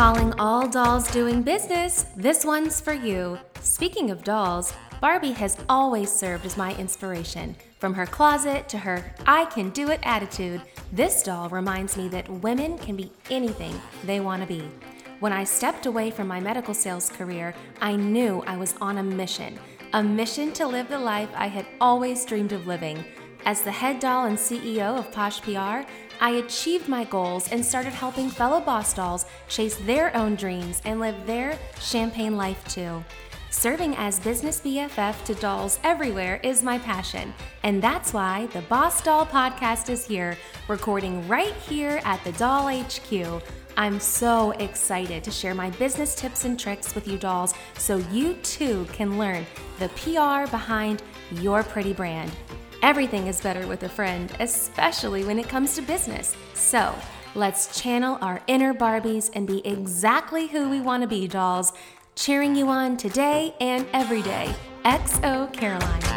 Calling all dolls doing business, this one's for you. Speaking of dolls, Barbie has always served as my inspiration. From her closet to her I can do it attitude, this doll reminds me that women can be anything they want to be. When I stepped away from my medical sales career, I knew I was on a mission a mission to live the life I had always dreamed of living. As the head doll and CEO of Posh PR, I achieved my goals and started helping fellow boss dolls chase their own dreams and live their champagne life too. Serving as business BFF to dolls everywhere is my passion, and that's why the Boss Doll podcast is here, recording right here at the Doll HQ. I'm so excited to share my business tips and tricks with you dolls so you too can learn the PR behind your pretty brand. Everything is better with a friend, especially when it comes to business. So, let's channel our inner Barbies and be exactly who we want to be, dolls. Cheering you on today and every day. XO Caroline.